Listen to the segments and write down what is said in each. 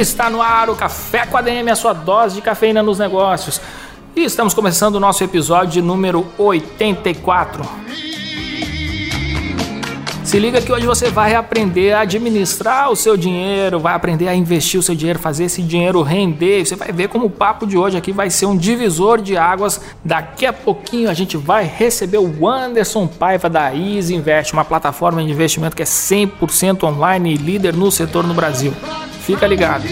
Está no ar o Café com ADM, a sua dose de cafeína nos negócios. E estamos começando o nosso episódio número 84. Se liga que hoje você vai aprender a administrar o seu dinheiro, vai aprender a investir o seu dinheiro, fazer esse dinheiro render. Você vai ver como o papo de hoje aqui vai ser um divisor de águas. Daqui a pouquinho a gente vai receber o Anderson Paiva da Easy Invest, uma plataforma de investimento que é 100% online e líder no setor no Brasil. Fica ligado.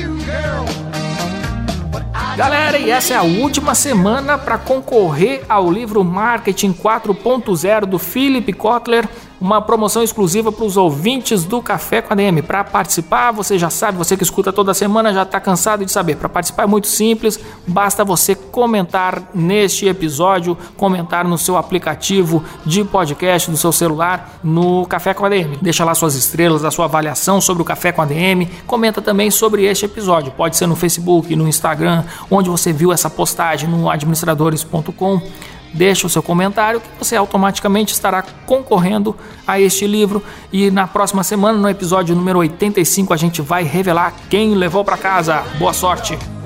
Galera, e essa é a última semana para concorrer ao livro Marketing 4.0 do Philip Kotler uma promoção exclusiva para os ouvintes do Café com a DM. Para participar, você já sabe, você que escuta toda semana já está cansado de saber. Para participar é muito simples, basta você comentar neste episódio, comentar no seu aplicativo de podcast do seu celular no Café com a DM. Deixa lá suas estrelas, a sua avaliação sobre o Café com a DM. Comenta também sobre este episódio. Pode ser no Facebook, no Instagram, onde você viu essa postagem, no administradores.com deixe o seu comentário que você automaticamente estará concorrendo a este livro e na próxima semana, no episódio número 85, a gente vai revelar quem levou para casa. Boa sorte!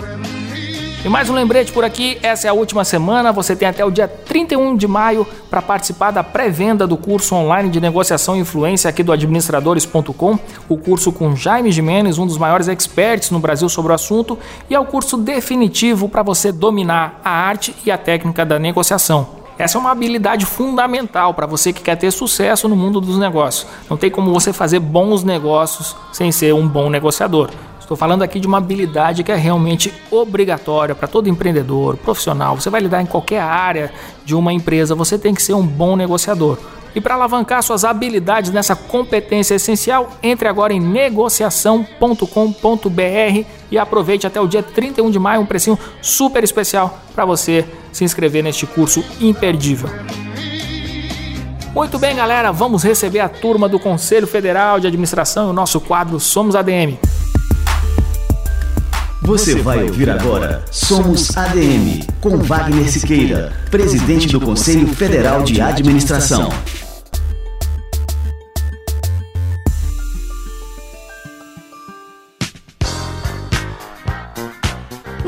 E mais um lembrete por aqui, essa é a última semana, você tem até o dia 31 de maio para participar da pré-venda do curso online de negociação e influência aqui do administradores.com, o curso com Jaime Jimenez, um dos maiores experts no Brasil sobre o assunto, e é o curso definitivo para você dominar a arte e a técnica da negociação. Essa é uma habilidade fundamental para você que quer ter sucesso no mundo dos negócios. Não tem como você fazer bons negócios sem ser um bom negociador. Estou falando aqui de uma habilidade que é realmente obrigatória para todo empreendedor, profissional. Você vai lidar em qualquer área de uma empresa, você tem que ser um bom negociador. E para alavancar suas habilidades nessa competência essencial, entre agora em negociação.com.br e aproveite até o dia 31 de maio um precinho super especial para você se inscrever neste curso imperdível. Muito bem, galera, vamos receber a turma do Conselho Federal de Administração e o nosso quadro Somos ADM. Você vai ouvir agora Somos ADM, com Wagner Siqueira, presidente do Conselho Federal de Administração.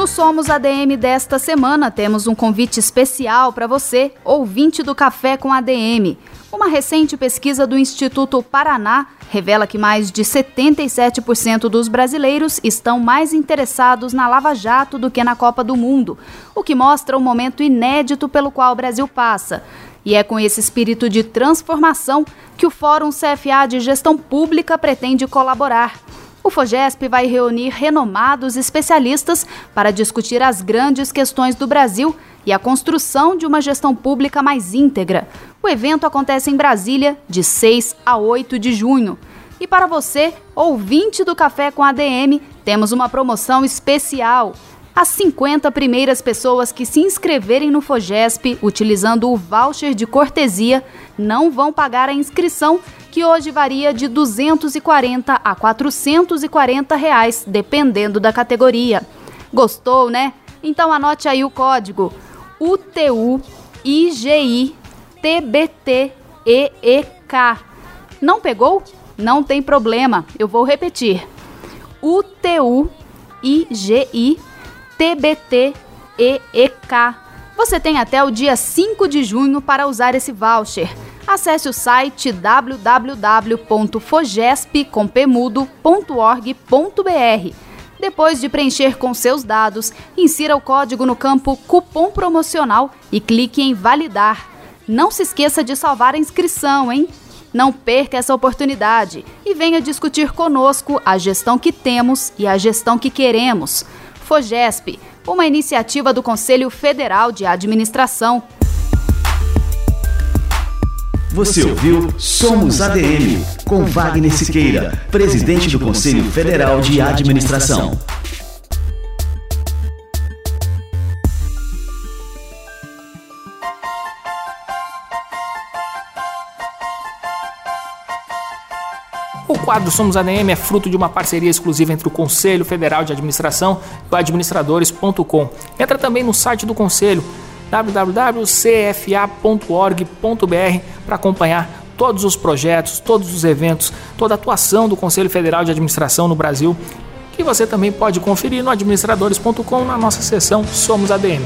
No Somos ADM desta semana, temos um convite especial para você, ouvinte do Café com ADM. Uma recente pesquisa do Instituto Paraná revela que mais de 77% dos brasileiros estão mais interessados na Lava Jato do que na Copa do Mundo, o que mostra o momento inédito pelo qual o Brasil passa. E é com esse espírito de transformação que o Fórum CFA de Gestão Pública pretende colaborar. O FOGESP vai reunir renomados especialistas para discutir as grandes questões do Brasil e a construção de uma gestão pública mais íntegra. O evento acontece em Brasília, de 6 a 8 de junho. E para você, ouvinte do Café com ADM, temos uma promoção especial. As 50 primeiras pessoas que se inscreverem no FOGESP utilizando o voucher de cortesia não vão pagar a inscrição, que hoje varia de 240 a 440 reais, dependendo da categoria. Gostou, né? Então anote aí o código UTU IGI TBT EEK. Não pegou? Não tem problema, eu vou repetir. UTU IGI TBT EEK. Você tem até o dia 5 de junho para usar esse voucher. Acesse o site www.fogesp.org.br. Depois de preencher com seus dados, insira o código no campo cupom promocional e clique em validar. Não se esqueça de salvar a inscrição, hein? Não perca essa oportunidade e venha discutir conosco a gestão que temos e a gestão que queremos. FOGESP, uma iniciativa do Conselho Federal de Administração. Você ouviu Somos ADM, com Wagner Siqueira, presidente do Conselho Federal de Administração. O quadro Somos ADM é fruto de uma parceria exclusiva entre o Conselho Federal de Administração e o administradores.com. Entra também no site do Conselho www.cfa.org.br para acompanhar todos os projetos, todos os eventos, toda a atuação do Conselho Federal de Administração no Brasil, que você também pode conferir no administradores.com na nossa seção Somos ADM.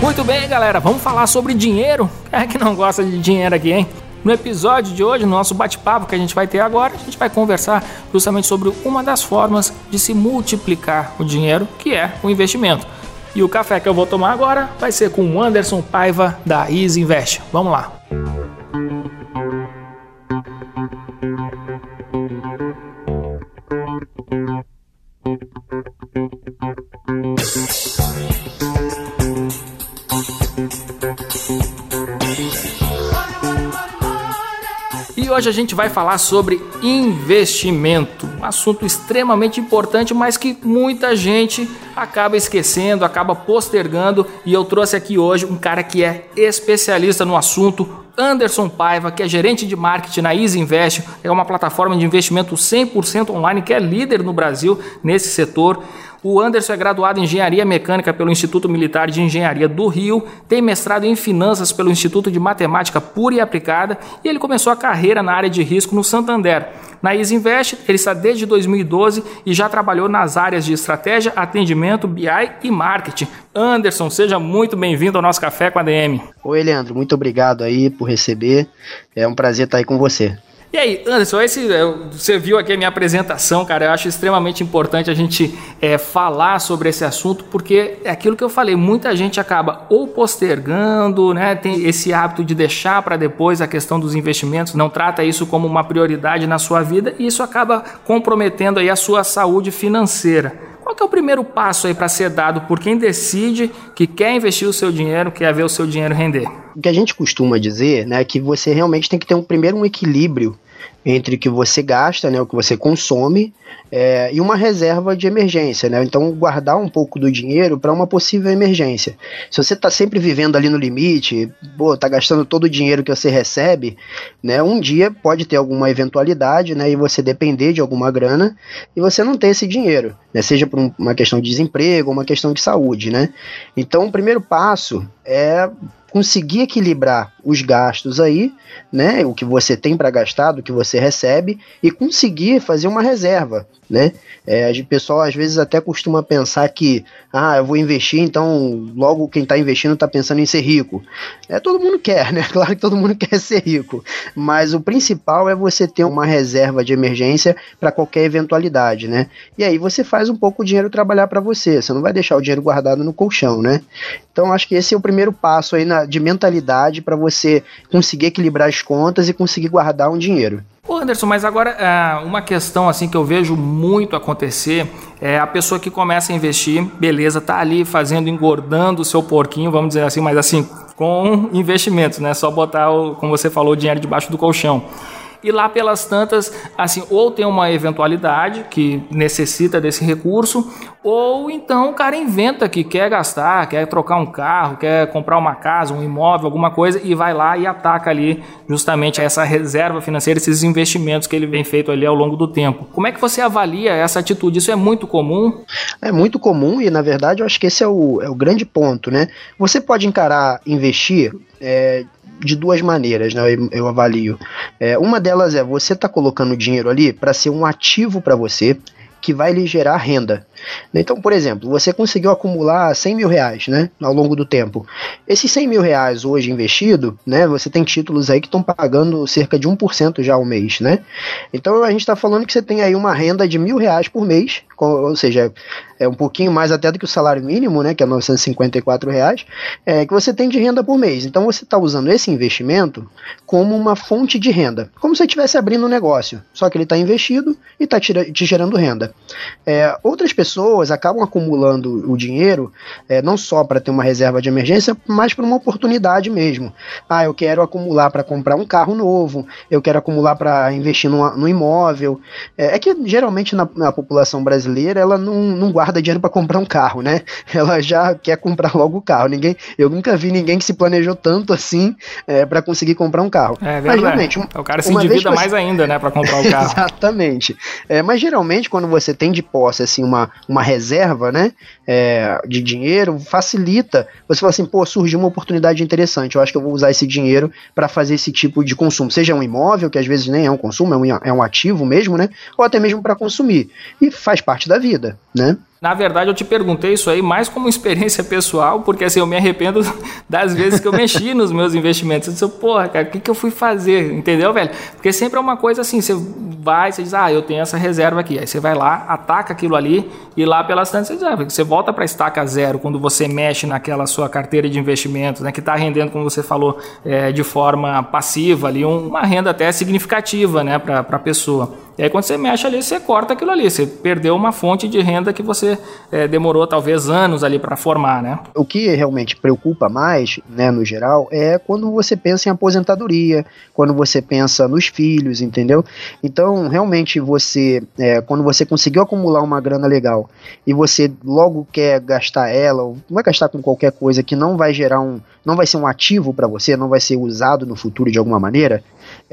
Muito bem, galera, vamos falar sobre dinheiro. É que não gosta de dinheiro aqui, hein? No episódio de hoje, no nosso bate-papo que a gente vai ter agora, a gente vai conversar justamente sobre uma das formas de se multiplicar o dinheiro, que é o investimento. E o café que eu vou tomar agora vai ser com o Anderson Paiva da Easy Invest. Vamos lá. Hoje a gente vai falar sobre investimento, um assunto extremamente importante, mas que muita gente acaba esquecendo, acaba postergando. E eu trouxe aqui hoje um cara que é especialista no assunto, Anderson Paiva, que é gerente de marketing na Easy Invest, é uma plataforma de investimento 100% online que é líder no Brasil nesse setor. O Anderson é graduado em Engenharia Mecânica pelo Instituto Militar de Engenharia do Rio, tem mestrado em Finanças pelo Instituto de Matemática Pura e Aplicada e ele começou a carreira na área de risco no Santander. Na Isinvest, ele está desde 2012 e já trabalhou nas áreas de estratégia, atendimento, BI e marketing. Anderson, seja muito bem-vindo ao nosso Café com a DM. Oi, Leandro, muito obrigado aí por receber. É um prazer estar aí com você. E aí, Anderson, esse, é, você viu aqui a minha apresentação, cara. Eu acho extremamente importante a gente é, falar sobre esse assunto, porque é aquilo que eu falei, muita gente acaba ou postergando, né? Tem esse hábito de deixar para depois a questão dos investimentos, não trata isso como uma prioridade na sua vida e isso acaba comprometendo aí a sua saúde financeira. Qual é o primeiro passo aí para ser dado por quem decide que quer investir o seu dinheiro, quer ver o seu dinheiro render? O que a gente costuma dizer, né, é que você realmente tem que ter um primeiro um equilíbrio entre o que você gasta, né, o que você consome, é, e uma reserva de emergência, né? Então guardar um pouco do dinheiro para uma possível emergência. Se você está sempre vivendo ali no limite, pô, tá gastando todo o dinheiro que você recebe, né? Um dia pode ter alguma eventualidade, né? E você depender de alguma grana e você não ter esse dinheiro, né? Seja por uma questão de desemprego, uma questão de saúde, né? Então o primeiro passo é conseguir equilibrar os gastos aí, né, o que você tem para gastar, do que você recebe, e conseguir fazer uma reserva, né? É, o pessoal às vezes até costuma pensar que, ah, eu vou investir, então logo quem está investindo está pensando em ser rico. É, todo mundo quer, né? Claro que todo mundo quer ser rico, mas o principal é você ter uma reserva de emergência para qualquer eventualidade, né? E aí você faz um pouco o dinheiro trabalhar para você, você não vai deixar o dinheiro guardado no colchão, né? Então acho que esse é o primeiro passo aí na, de mentalidade para você conseguir equilibrar as contas e conseguir guardar um dinheiro. Ô Anderson, mas agora é, uma questão assim que eu vejo muito acontecer é a pessoa que começa a investir, beleza, tá ali fazendo, engordando o seu porquinho, vamos dizer assim, mas assim, com investimentos, né? Só botar, o, como você falou, o dinheiro debaixo do colchão e lá pelas tantas, assim, ou tem uma eventualidade que necessita desse recurso, ou então o cara inventa que quer gastar, quer trocar um carro, quer comprar uma casa, um imóvel, alguma coisa e vai lá e ataca ali justamente essa reserva financeira, esses investimentos que ele vem feito ali ao longo do tempo. Como é que você avalia essa atitude? Isso é muito comum? É muito comum e na verdade eu acho que esse é o, é o grande ponto, né? Você pode encarar investir é, de duas maneiras, né? Eu, eu avalio. É, uma delas é você tá colocando dinheiro ali para ser um ativo para você que vai lhe gerar renda. Então, por exemplo, você conseguiu acumular 100 mil reais né, ao longo do tempo. Esses 100 mil reais hoje investido, né, você tem títulos aí que estão pagando cerca de 1% já ao mês. Né? Então, a gente está falando que você tem aí uma renda de mil reais por mês, ou seja, é um pouquinho mais até do que o salário mínimo, né, que é 954 reais, é, que você tem de renda por mês. Então, você está usando esse investimento como uma fonte de renda, como se estivesse abrindo um negócio, só que ele está investido e está te gerando renda. É, outras pessoas pessoas acabam acumulando o dinheiro é, não só para ter uma reserva de emergência, mas para uma oportunidade mesmo. Ah, eu quero acumular para comprar um carro novo, eu quero acumular para investir numa, no imóvel. É, é, que geralmente na, na, população brasileira ela não, não guarda dinheiro para comprar um carro, né? Ela já quer comprar logo o carro. Ninguém, eu nunca vi ninguém que se planejou tanto assim é, para conseguir comprar um carro. É verdade. Mas, realmente, um, o cara se endivida você... mais ainda, né, para comprar o carro. Exatamente. É, mas geralmente quando você tem de posse assim uma, uma reserva, né, é, de dinheiro, facilita. Você fala assim, pô, surgiu uma oportunidade interessante. Eu acho que eu vou usar esse dinheiro para fazer esse tipo de consumo, seja um imóvel que às vezes nem é um consumo, é um, é um ativo mesmo, né, ou até mesmo para consumir. E faz parte da vida, né? Na verdade, eu te perguntei isso aí mais como experiência pessoal, porque assim, eu me arrependo das vezes que eu mexi nos meus investimentos. Eu disse, porra, cara, o que, que eu fui fazer? Entendeu, velho? Porque sempre é uma coisa assim, você vai, você diz, ah, eu tenho essa reserva aqui. Aí você vai lá, ataca aquilo ali, e lá pelas tantas você, ah, você volta para estaca zero quando você mexe naquela sua carteira de investimentos, né, que está rendendo, como você falou, é, de forma passiva ali, uma renda até significativa né, para a pessoa. E aí quando você mexe ali, você corta aquilo ali, você perdeu uma fonte de renda que você é, demorou talvez anos ali para formar, né? O que realmente preocupa mais, né, no geral, é quando você pensa em aposentadoria, quando você pensa nos filhos, entendeu? Então, realmente você, é, quando você conseguiu acumular uma grana legal e você logo quer gastar ela, ou vai gastar com qualquer coisa que não vai gerar um, não vai ser um ativo para você, não vai ser usado no futuro de alguma maneira,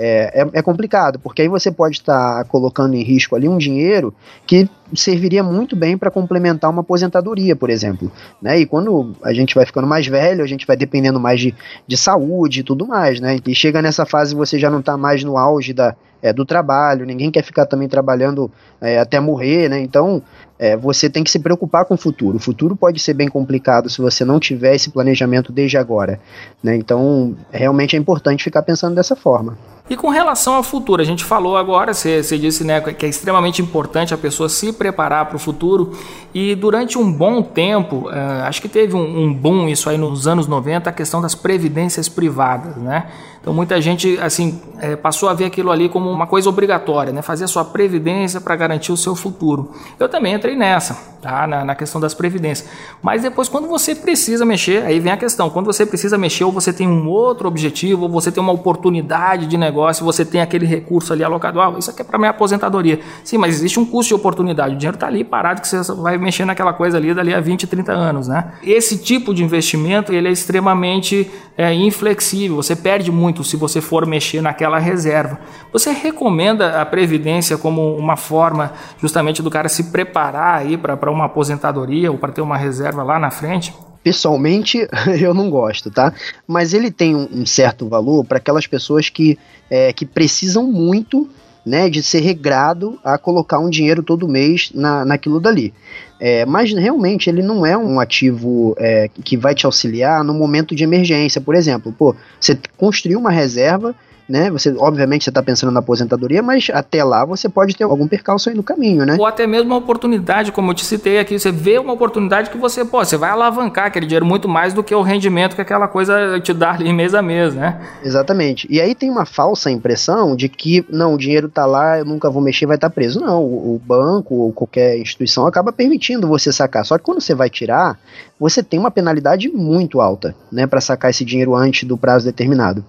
é, é, é complicado, porque aí você pode estar tá colocando em risco ali um dinheiro que serviria muito bem para complementar uma aposentadoria, por exemplo. Né? E quando a gente vai ficando mais velho, a gente vai dependendo mais de, de saúde e tudo mais, né? E chega nessa fase você já não está mais no auge da, é, do trabalho, ninguém quer ficar também trabalhando é, até morrer, né? Então é, você tem que se preocupar com o futuro. O futuro pode ser bem complicado se você não tiver esse planejamento desde agora. Né? Então, realmente é importante ficar pensando dessa forma. E com relação ao futuro, a gente falou agora, você, disse né, que é extremamente importante a pessoa se preparar para o futuro. E durante um bom tempo, uh, acho que teve um, um, boom isso aí nos anos 90, a questão das previdências privadas, né? Então muita gente assim é, passou a ver aquilo ali como uma coisa obrigatória, né? Fazer a sua previdência para garantir o seu futuro. Eu também entrei nessa, tá? Na, na, questão das previdências. Mas depois, quando você precisa mexer, aí vem a questão: quando você precisa mexer, ou você tem um outro objetivo, ou você tem uma oportunidade de negócio, você tem aquele recurso ali alocado, ah, isso aqui é para minha aposentadoria. Sim, mas existe um custo de oportunidade. O dinheiro está ali parado que você vai mexer naquela coisa ali dali a 20, 30 anos, né? Esse tipo de investimento ele é extremamente é, inflexível. Você perde muito muito se você for mexer naquela reserva. Você recomenda a previdência como uma forma justamente do cara se preparar aí para uma aposentadoria ou para ter uma reserva lá na frente? Pessoalmente, eu não gosto, tá? Mas ele tem um, certo valor para aquelas pessoas que, é, que precisam muito né, de ser regrado a colocar um dinheiro todo mês na, naquilo dali. É, mas realmente ele não é um ativo é, que vai te auxiliar no momento de emergência, por exemplo. Pô, você construiu uma reserva né? Você, obviamente, você está pensando na aposentadoria, mas até lá você pode ter algum percalço aí no caminho, né? Ou até mesmo uma oportunidade, como eu te citei aqui, você vê uma oportunidade que você, pô, você vai alavancar aquele dinheiro muito mais do que o rendimento que aquela coisa te dá ali mês a mês, né? Exatamente. E aí tem uma falsa impressão de que, não, o dinheiro está lá, eu nunca vou mexer, vai estar tá preso. Não, o, o banco ou qualquer instituição acaba permitindo você sacar. Só que quando você vai tirar, você tem uma penalidade muito alta, né, para sacar esse dinheiro antes do prazo determinado.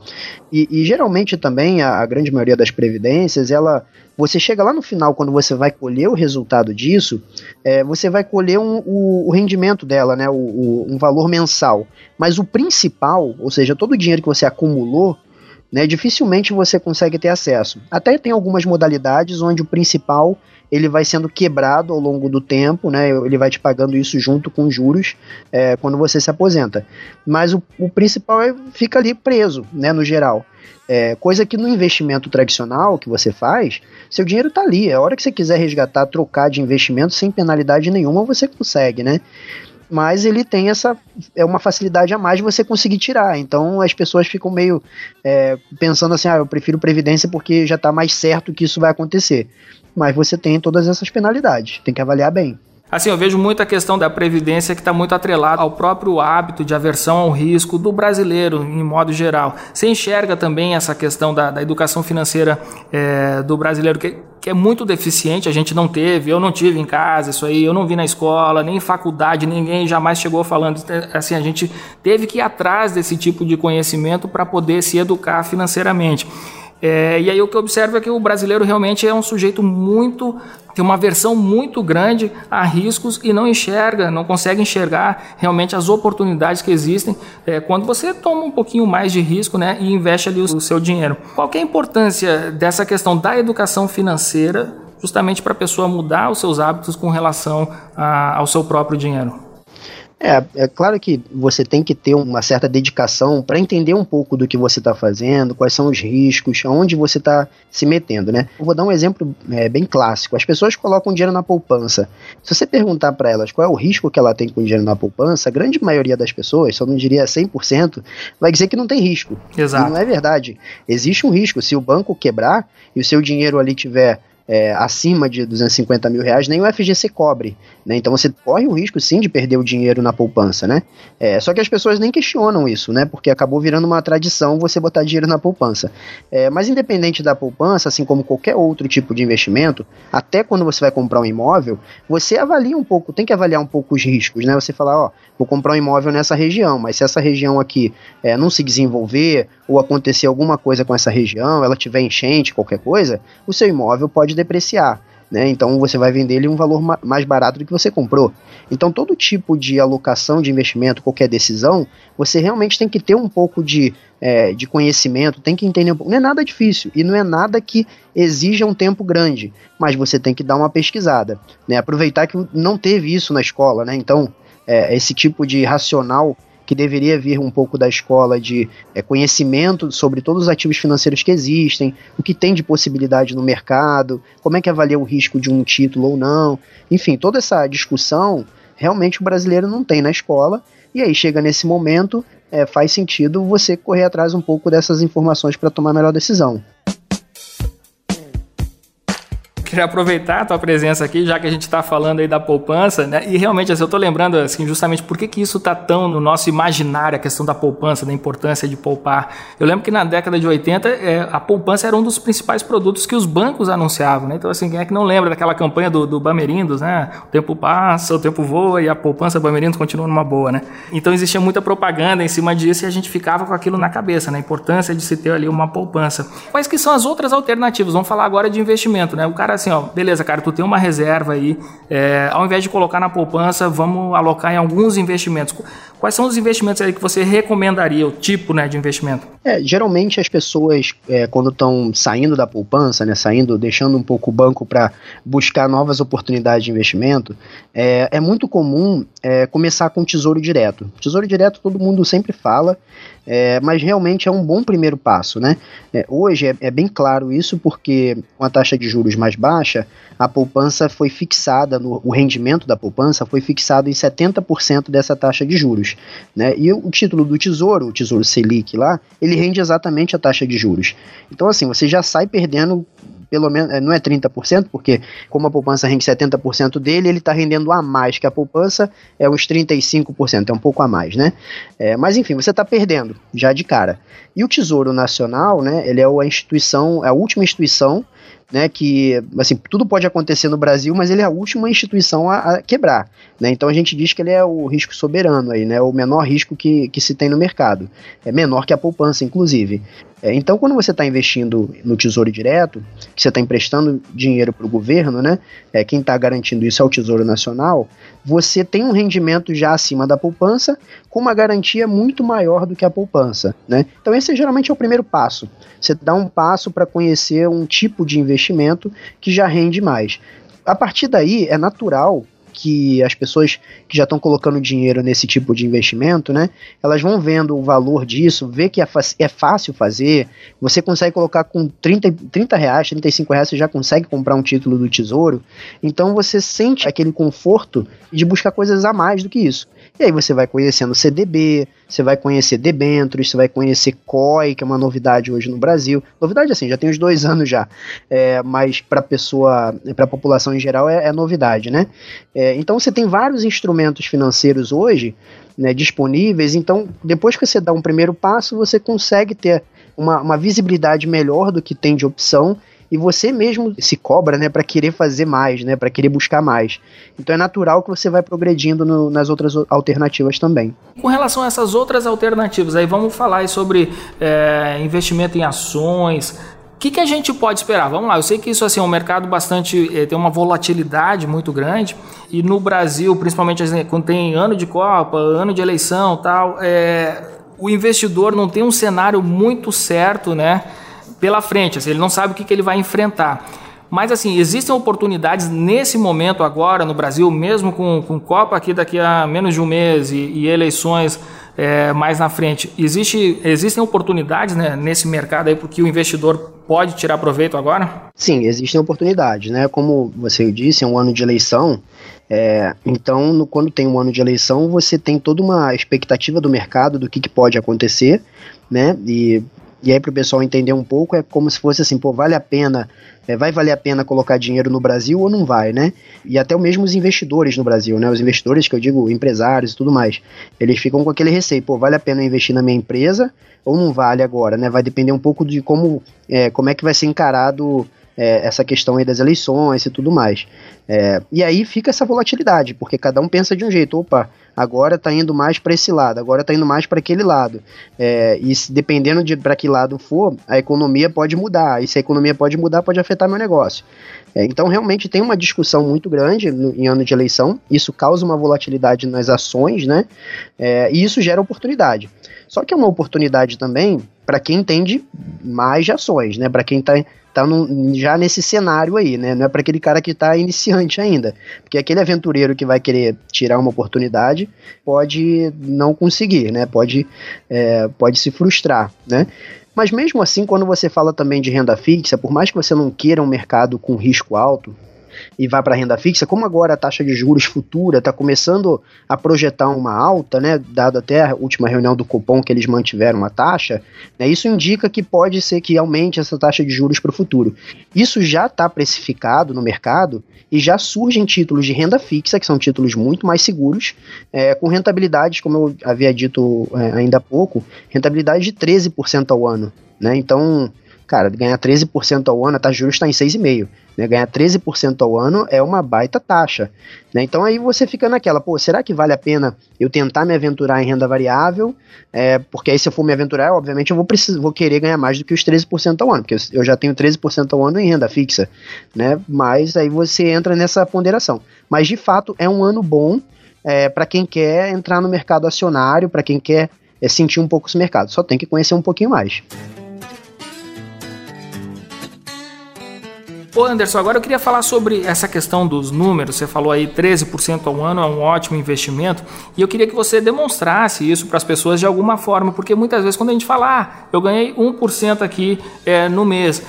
E, e geralmente também a, a, grande maioria das previdências, ela, você chega lá no final quando você vai colher o resultado disso, é, você vai colher um, o, o, rendimento dela, né, o, o, um valor mensal. Mas o principal, ou seja, todo o dinheiro que você acumulou né, dificilmente você consegue ter acesso. Até tem algumas modalidades onde o principal ele vai sendo quebrado ao longo do tempo, né? Ele vai te pagando isso junto com juros é, quando você se aposenta. Mas o, o principal é, fica ali preso, né? No geral. É, coisa que no investimento tradicional que você faz, seu dinheiro está ali. A hora que você quiser resgatar, trocar de investimento sem penalidade nenhuma, você consegue, né? Mas ele tem essa é uma facilidade a mais de você conseguir tirar. Então as pessoas ficam meio é, pensando assim, ah, eu prefiro previdência porque já está mais certo que isso vai acontecer. Mas você tem todas essas penalidades, tem que avaliar bem. Assim, eu vejo muito a questão da previdência que está muito atrelada ao próprio hábito de aversão ao risco do brasileiro, em modo geral. Você enxerga também essa questão da, da educação financeira é, do brasileiro, que, que é muito deficiente, a gente não teve, eu não tive em casa isso aí, eu não vi na escola, nem em faculdade, ninguém jamais chegou falando. Assim, a gente teve que ir atrás desse tipo de conhecimento para poder se educar financeiramente. É, e aí o que eu observo é que o brasileiro realmente é um sujeito muito tem uma versão muito grande a riscos e não enxerga, não consegue enxergar realmente as oportunidades que existem é, quando você toma um pouquinho mais de risco né, e investe ali o, o seu dinheiro. Qual é a importância dessa questão da educação financeira justamente para a pessoa mudar os seus hábitos com relação a, ao seu próprio dinheiro? É, é claro que você tem que ter uma certa dedicação para entender um pouco do que você está fazendo, quais são os riscos, aonde você está se metendo, né? Eu vou dar um exemplo é, bem clássico. As pessoas colocam dinheiro na poupança. Se você perguntar para elas qual é o risco que ela tem com dinheiro na poupança, a grande maioria das pessoas, só não diria 100%, vai dizer que não tem risco. Exato. E não é verdade. Existe um risco. Se o banco quebrar e o seu dinheiro ali tiver é, acima de 250 mil reais, nem o FGC cobre. Né? Então você corre o risco sim de perder o dinheiro na poupança. Né? É, só que as pessoas nem questionam isso, né? porque acabou virando uma tradição você botar dinheiro na poupança. É, mas independente da poupança, assim como qualquer outro tipo de investimento, até quando você vai comprar um imóvel, você avalia um pouco, tem que avaliar um pouco os riscos. Né? Você falar, ó, vou comprar um imóvel nessa região, mas se essa região aqui é, não se desenvolver ou acontecer alguma coisa com essa região, ela tiver enchente, qualquer coisa, o seu imóvel pode depreciar. Né? Então você vai vender ele um valor ma mais barato do que você comprou. Então todo tipo de alocação de investimento, qualquer decisão, você realmente tem que ter um pouco de, é, de conhecimento, tem que entender. Não é nada difícil e não é nada que exija um tempo grande, mas você tem que dar uma pesquisada, né? Aproveitar que não teve isso na escola, né? Então é, esse tipo de racional que deveria vir um pouco da escola de é, conhecimento sobre todos os ativos financeiros que existem, o que tem de possibilidade no mercado, como é que avalia o risco de um título ou não. Enfim, toda essa discussão realmente o brasileiro não tem na escola. E aí chega nesse momento, é, faz sentido você correr atrás um pouco dessas informações para tomar a melhor decisão queria aproveitar a tua presença aqui, já que a gente está falando aí da poupança, né? E realmente, assim, eu estou lembrando, assim, justamente por que, que isso está tão no nosso imaginário, a questão da poupança, da importância de poupar. Eu lembro que na década de 80, é, a poupança era um dos principais produtos que os bancos anunciavam, né? Então, assim, quem é que não lembra daquela campanha do, do Bamerindos, né? O tempo passa, o tempo voa e a poupança Bamerindos continua numa boa, né? Então, existia muita propaganda em cima disso e a gente ficava com aquilo na cabeça, né? A importância de se ter ali uma poupança. Quais que são as outras alternativas? Vamos falar agora de investimento, né? O cara assim, ó, beleza, cara, tu tem uma reserva aí, é, ao invés de colocar na poupança, vamos alocar em alguns investimentos. Quais são os investimentos aí que você recomendaria, o tipo né, de investimento? É, geralmente as pessoas, é, quando estão saindo da poupança, né, saindo, deixando um pouco o banco para buscar novas oportunidades de investimento, é, é muito comum é, começar com tesouro direto. Tesouro direto todo mundo sempre fala, é, mas realmente é um bom primeiro passo, né? É, hoje é, é, bem claro isso porque com a taxa de juros mais baixa, a poupança foi fixada, no, o rendimento da poupança foi fixado em 70% dessa taxa de juros, né? E o título do Tesouro, o Tesouro Selic lá, ele rende exatamente a taxa de juros. Então assim, você já sai perdendo pelo menos, é, não é 30%, porque como a poupança rende 70% dele, ele está rendendo a mais que a poupança, é uns 35%, é um pouco a mais, né? É, mas enfim, você está perdendo, já de cara. E o Tesouro Nacional, né, ele é a instituição, é a última instituição né, que assim, tudo pode acontecer no Brasil, mas ele é a última instituição a, a, quebrar. Né? Então a gente diz que ele é o risco soberano, aí, né, o menor risco que, que se tem no mercado. É menor que a poupança, inclusive. É, então, quando você está investindo no Tesouro Direto, que você está emprestando dinheiro para o governo, né, é, quem está garantindo isso é o Tesouro Nacional, você tem um rendimento já acima da poupança, com uma garantia muito maior do que a poupança. Né? Então, esse geralmente é o primeiro passo. Você dá um passo para conhecer um tipo de investimento que já rende mais. A partir daí, é natural que as pessoas que já estão colocando dinheiro nesse tipo de investimento, né, elas vão vendo o valor disso, vê que é, é fácil fazer, você consegue colocar com 30, 30 reais, 35 reais, você já consegue comprar um título do tesouro, então você sente aquele conforto de buscar coisas a mais do que isso. E aí você vai conhecendo CDB, você vai conhecer debêntures, você vai conhecer COI, que é uma novidade hoje no Brasil. Novidade assim, já tem uns dois anos já, é, mas para pessoa, para a população em geral é, é novidade, né? É, então você tem vários instrumentos financeiros hoje né, disponíveis. Então, depois que você dá um primeiro passo, você consegue ter uma, uma visibilidade melhor do que tem de opção e você mesmo se cobra, né, para querer fazer mais, né, para querer buscar mais. Então é natural que você vai progredindo no, nas outras alternativas também. Com relação a essas outras alternativas, aí vamos falar sobre é, investimento em ações. O que, que a gente pode esperar? Vamos lá, eu sei que isso assim, é um mercado bastante. É, tem uma volatilidade muito grande, e no Brasil, principalmente assim, quando tem ano de Copa, ano de eleição tal, é, o investidor não tem um cenário muito certo, né? Pela frente, assim, ele não sabe o que, que ele vai enfrentar. Mas assim, existem oportunidades nesse momento agora no Brasil, mesmo com, com Copa aqui daqui a menos de um mês e, e eleições é, mais na frente. Existe, existem oportunidades né, nesse mercado aí porque o investidor pode tirar proveito agora? Sim, existem oportunidades, né? Como você disse, é um ano de eleição. É, então, no, quando tem um ano de eleição, você tem toda uma expectativa do mercado do que, que pode acontecer, né? E e aí, para o pessoal entender um pouco, é como se fosse assim: pô, vale a pena, é, vai valer a pena colocar dinheiro no Brasil ou não vai, né? E até mesmo os investidores no Brasil, né? Os investidores, que eu digo empresários e tudo mais, eles ficam com aquele receio: pô, vale a pena investir na minha empresa ou não vale agora, né? Vai depender um pouco de como, é, como é que vai ser encarado é, essa questão aí das eleições e tudo mais. É, e aí fica essa volatilidade, porque cada um pensa de um jeito. Opa, agora está indo mais para esse lado, agora está indo mais para aquele lado. É, e se, dependendo de para que lado for, a economia pode mudar. E se a economia pode mudar, pode afetar meu negócio. É, então, realmente tem uma discussão muito grande no, em ano de eleição. Isso causa uma volatilidade nas ações, né? É, e isso gera oportunidade. Só que é uma oportunidade também para quem entende mais de ações, né? Para quem está tá no, já nesse cenário aí, né? Não é para aquele cara que está iniciante ainda. Porque aquele aventureiro que vai querer tirar uma oportunidade pode não conseguir, né? Pode, é, pode se frustrar, né? Mas mesmo assim, quando você fala também de renda fixa, por mais que você não queira um mercado com risco alto, e vai para renda fixa, como agora a taxa de juros futura está começando a projetar uma alta, né, dado até a última reunião do cupom que eles mantiveram uma taxa, né, isso indica que pode ser que aumente essa taxa de juros para o futuro. Isso já está precificado no mercado e já surgem títulos de renda fixa, que são títulos muito mais seguros, é, com rentabilidades, como eu havia dito é, ainda há pouco, rentabilidade de 13% ao ano. Né? Então, cara, ganhar 13% ao ano, a taxa de juros está em 6,5%. Né? Ganhar 13% ao ano é uma baita taxa. Né? Então aí você fica naquela, pô, será que vale a pena eu tentar me aventurar em renda variável? É, porque aí se eu for me aventurar, obviamente eu vou, vou querer ganhar mais do que os 13% ao ano, porque eu já tenho 13% ao ano em renda fixa. Né? Mas aí você entra nessa ponderação. Mas de fato é um ano bom é, para quem quer entrar no mercado acionário, para quem quer é, sentir um pouco esse mercado. Só tem que conhecer um pouquinho mais. Ô Anderson, agora eu queria falar sobre essa questão dos números. Você falou aí 13% ao ano é um ótimo investimento e eu queria que você demonstrasse isso para as pessoas de alguma forma, porque muitas vezes quando a gente fala, ah, eu ganhei 1% aqui é, no mês,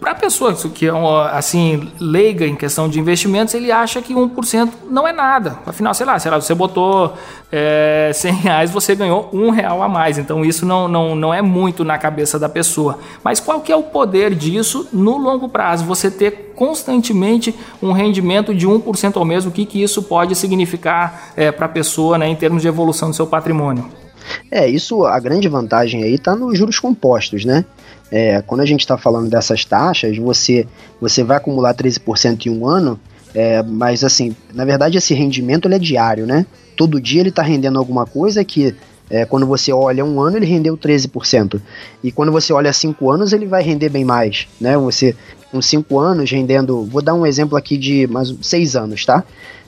para a pessoa que é assim leiga em questão de investimentos, ele acha que 1% não é nada. Afinal, sei lá, sei lá você botou é, 100 reais, você ganhou um real a mais. Então isso não, não, não é muito na cabeça da pessoa. Mas qual que é o poder disso no longo prazo? Você ter constantemente um rendimento de 1% ao mês, o que, que isso pode significar é, para a pessoa né, em termos de evolução do seu patrimônio? É, isso, a grande vantagem aí está nos juros compostos, né? É, quando a gente está falando dessas taxas, você, você vai acumular 13% em um ano, é, mas assim, na verdade esse rendimento é diário, né? Todo dia ele está rendendo alguma coisa que é, quando você olha um ano ele rendeu 13%. E quando você olha cinco anos ele vai render bem mais, né? Você com cinco anos rendendo, vou dar um exemplo aqui de mais seis anos, tá?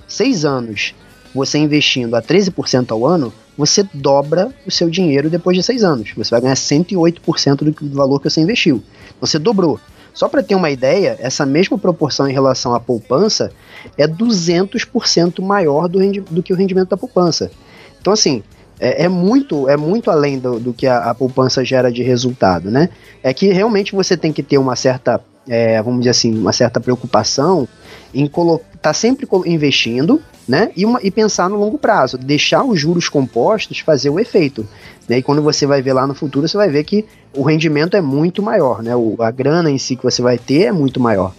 Seis anos você investindo a 13% ao ano, você dobra o seu dinheiro depois de seis anos. Você vai ganhar 108% do valor que você investiu. Você dobrou. Só para ter uma ideia, essa mesma proporção em relação à poupança é 200% maior do, do, que o rendimento da poupança. Então, assim, é, é muito é muito além do, do que a, a, poupança gera de resultado, né? É que realmente você tem que ter uma certa, é, vamos dizer assim, uma certa preocupação em colo tá sempre investindo, né? E, uma, e pensar no longo prazo, deixar os juros compostos fazer o efeito. Né? E quando você vai ver lá no futuro, você vai ver que o rendimento é muito maior, né? O, a grana em si que você vai ter é muito maior.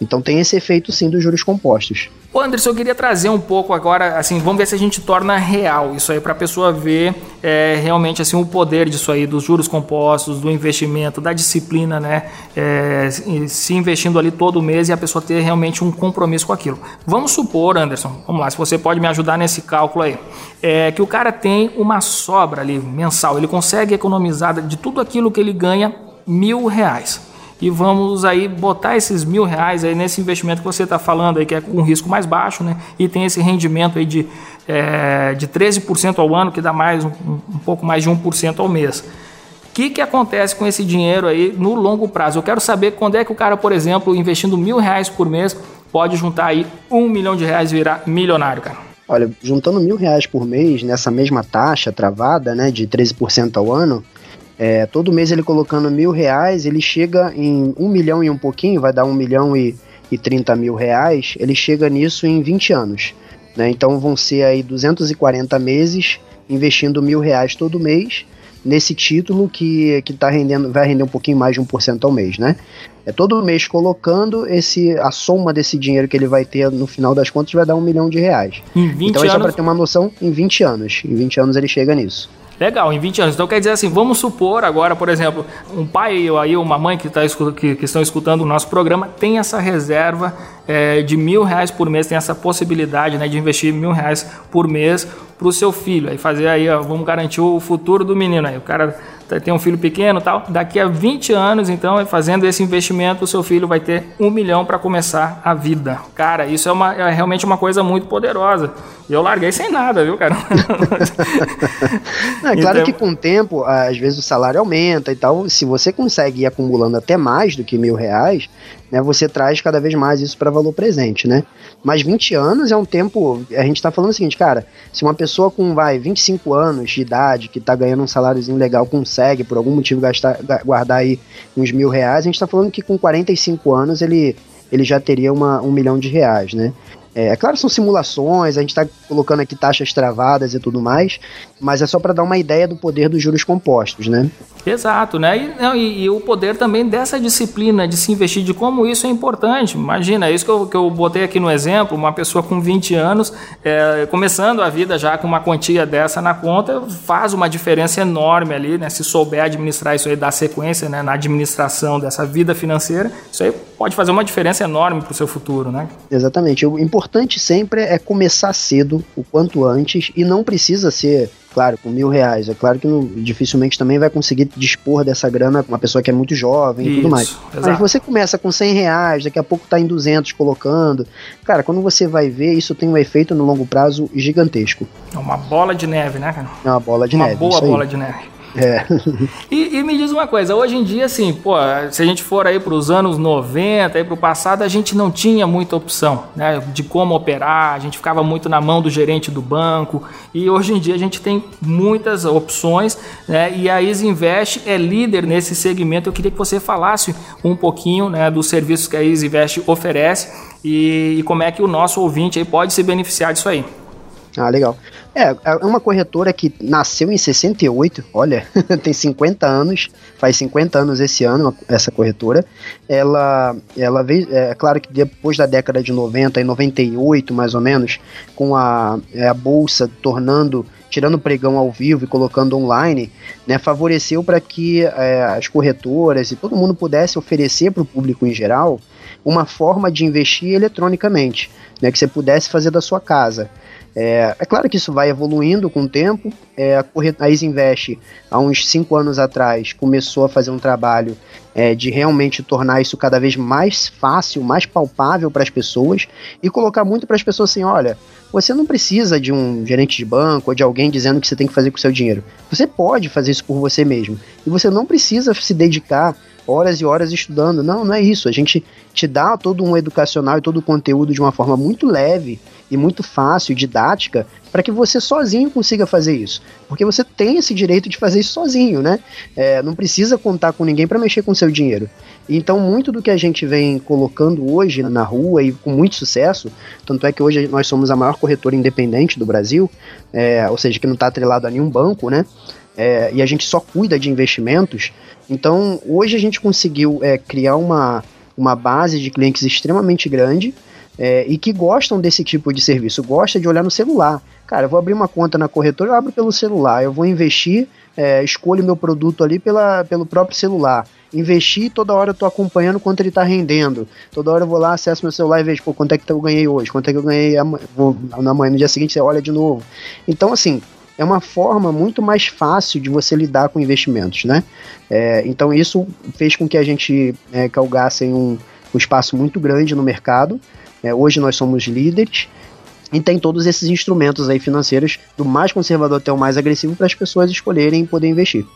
Então tem esse efeito sim dos juros compostos. Ô Anderson, eu queria trazer um pouco agora, assim, vamos ver se a gente torna real isso aí para a pessoa ver é, realmente assim o poder disso aí, dos juros compostos, do investimento, da disciplina, né? É, se investindo ali todo mês e a pessoa ter realmente um compromisso com aquilo. Vamos supor, Anderson, vamos lá, se você pode me ajudar nesse cálculo aí, é, que o cara tem uma sobra ali mensal, ele consegue economizar de tudo aquilo que ele ganha mil reais e vamos aí botar esses mil reais aí nesse investimento que você está falando aí, que é com um risco mais baixo, né? E tem esse rendimento aí de, é, de 13% ao ano, que dá mais um, um pouco mais de 1% ao mês. O que, que acontece com esse dinheiro aí no longo prazo? Eu quero saber quando é que o cara, por exemplo, investindo mil reais por mês, pode juntar aí um milhão de reais e virar milionário, cara. Olha, juntando mil reais por mês nessa mesma taxa travada, né, de 13% ao ano, é, todo mês ele colocando mil reais, ele chega em um milhão e um pouquinho, vai dar um milhão e, e 30 mil reais, ele chega nisso em 20 anos. Né? Então vão ser aí 240 meses investindo mil reais todo mês nesse título que, que tá rendendo, vai render um pouquinho mais de 1% ao mês, né? É todo mês colocando esse a soma desse dinheiro que ele vai ter no final das contas vai dar um milhão de reais. Em 20 então anos... é só para ter uma noção, em 20 anos. Em 20 anos ele chega nisso. Legal, em 20 anos. Então quer dizer assim, vamos supor agora, por exemplo, um pai ou aí uma mãe que, tá, que, que estão escutando o nosso programa tem essa reserva é, de mil reais por mês, tem essa possibilidade né, de investir mil reais por mês para o seu filho. Aí fazer aí, ó, vamos garantir o futuro do menino aí. O cara tem um filho pequeno tal, daqui a 20 anos, então, fazendo esse investimento, o seu filho vai ter um milhão para começar a vida. Cara, isso é, uma, é realmente uma coisa muito poderosa. E eu larguei sem nada, viu, cara? Não, é claro então... que com o tempo, às vezes o salário aumenta e tal. Se você consegue ir acumulando até mais do que mil reais, né, você traz cada vez mais isso para valor presente, né? Mas 20 anos é um tempo. A gente está falando o seguinte, cara, se uma pessoa com, vai, 25 anos de idade, que está ganhando um saláriozinho legal, consegue, por algum motivo, gastar, guardar aí uns mil reais, a gente está falando que com 45 anos ele, ele já teria uma, um milhão de reais, né? É, é claro, são simulações, a gente está colocando aqui taxas travadas e tudo mais, mas é só para dar uma ideia do poder dos juros compostos, né? Exato, né? E, não, e, e, o poder também dessa disciplina de se investir, de como isso é importante. Imagina, é isso que eu, que eu botei aqui no exemplo, uma pessoa com 20 anos, é, começando a vida já com uma quantia dessa na conta, faz uma diferença enorme ali, né? Se souber administrar isso aí, dar sequência né? na administração dessa vida financeira, isso aí pode fazer uma diferença enorme para o seu futuro, né? Exatamente. O importante sempre é começar cedo, o quanto antes, e não precisa ser claro, com mil reais. É claro que não, dificilmente também vai conseguir dispor dessa grana uma pessoa que é muito jovem Isso, e tudo mais. Exato. Mas você começa com 100 reais, daqui a pouco tá em 200 colocando. Cara, quando você vai ver, isso tem um efeito no longo prazo gigantesco. É uma bola de neve, né, cara? É uma bola de uma neve. Uma boa bola de neve. É. e, e, me diz uma coisa, hoje em dia, assim, pô, se a gente for aí para os anos 90, aí para o passado, a gente não tinha muita opção, né, de como operar, a gente ficava muito na mão do gerente do banco, e hoje em dia a gente tem muitas opções, né, e a Easy Invest é líder nesse segmento. Eu queria que você falasse um pouquinho, né, dos serviços que a Easy Invest oferece e, e como é que o nosso ouvinte aí pode se beneficiar disso aí. Ah, legal. É, é uma corretora que nasceu em 68, olha, tem 50 anos, faz 50 anos esse ano, essa corretora. Ela, ela veio, é claro que depois da década de 90, em 98 mais ou menos, com a, é, a bolsa tornando tirando pregão ao vivo e colocando online, né, favoreceu para que é, as corretoras e todo mundo pudesse oferecer para o público em geral uma forma de investir eletronicamente, né, que você pudesse fazer da sua casa. É, é, claro que isso vai evoluindo com o tempo. É, a, a Isinvest, há uns cinco anos atrás, começou a fazer um trabalho é, de realmente tornar isso cada vez mais fácil, mais palpável para as pessoas e colocar muito para as pessoas assim: olha, você não precisa de um gerente de banco ou de alguém dizendo que você tem que fazer com o seu dinheiro. Você pode fazer isso por você mesmo. E você não precisa se dedicar horas e horas estudando. Não, não é isso. A gente te dá todo um educacional e todo o conteúdo de uma forma muito leve e muito fácil, didática, para que você sozinho consiga fazer isso. Porque você tem esse direito de fazer isso sozinho, né? É, não precisa contar com ninguém para mexer com seu dinheiro. Então, muito do que a gente vem colocando hoje na rua e com muito sucesso, tanto é que hoje nós somos a maior corretora independente do Brasil, é, ou seja, que não está atrelado a nenhum banco, né? É, e a gente só cuida de investimentos. Então, hoje a gente conseguiu é, criar uma, uma base de clientes extremamente grande é, e que gostam desse tipo de serviço, gosta de olhar no celular. Cara, eu vou abrir uma conta na corretora, eu abro pelo celular, eu vou investir, é, escolho meu produto ali pela, pelo próprio celular. Investir, toda hora eu tô acompanhando quanto ele tá rendendo. Toda hora eu vou lá, acesso meu celular e vejo, pô, quanto é que eu ganhei hoje, quanto é que eu ganhei na manhã, no dia seguinte você olha de novo. Então, assim, é uma forma muito mais fácil de você lidar com investimentos, né? É, então isso fez com que a gente é, calgasse um, um espaço muito grande no mercado. É, hoje nós somos líderes e tem todos esses instrumentos aí financeiros, do mais conservador até o mais agressivo, para as pessoas escolherem e poder investir.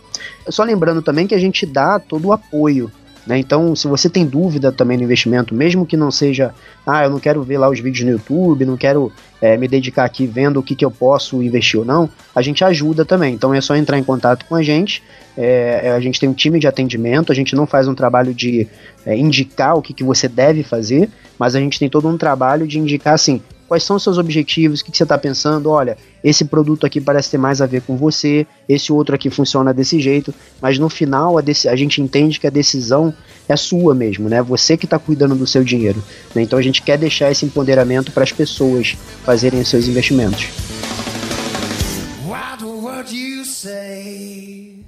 Só lembrando também que a gente dá todo o apoio né? Então, se você tem dúvida também no investimento, mesmo que não seja, ah, eu não quero ver lá os vídeos no YouTube, não quero é, me dedicar aqui vendo o que, que eu posso investir ou não, a gente ajuda também. Então é só entrar em contato com a gente. É, a gente tem um time de atendimento, a gente não faz um trabalho de é, indicar o que, que você deve fazer, mas a gente tem todo um trabalho de indicar assim, quais são os seus objetivos, o que, que você está pensando, olha, esse produto aqui parece ter mais a ver com você, esse outro aqui funciona desse jeito, mas no final a, a gente entende que a decisão é sua mesmo, né? Você que está cuidando do seu dinheiro. Né? Então a gente quer deixar esse empoderamento para as pessoas fazerem os seus investimentos. What you say?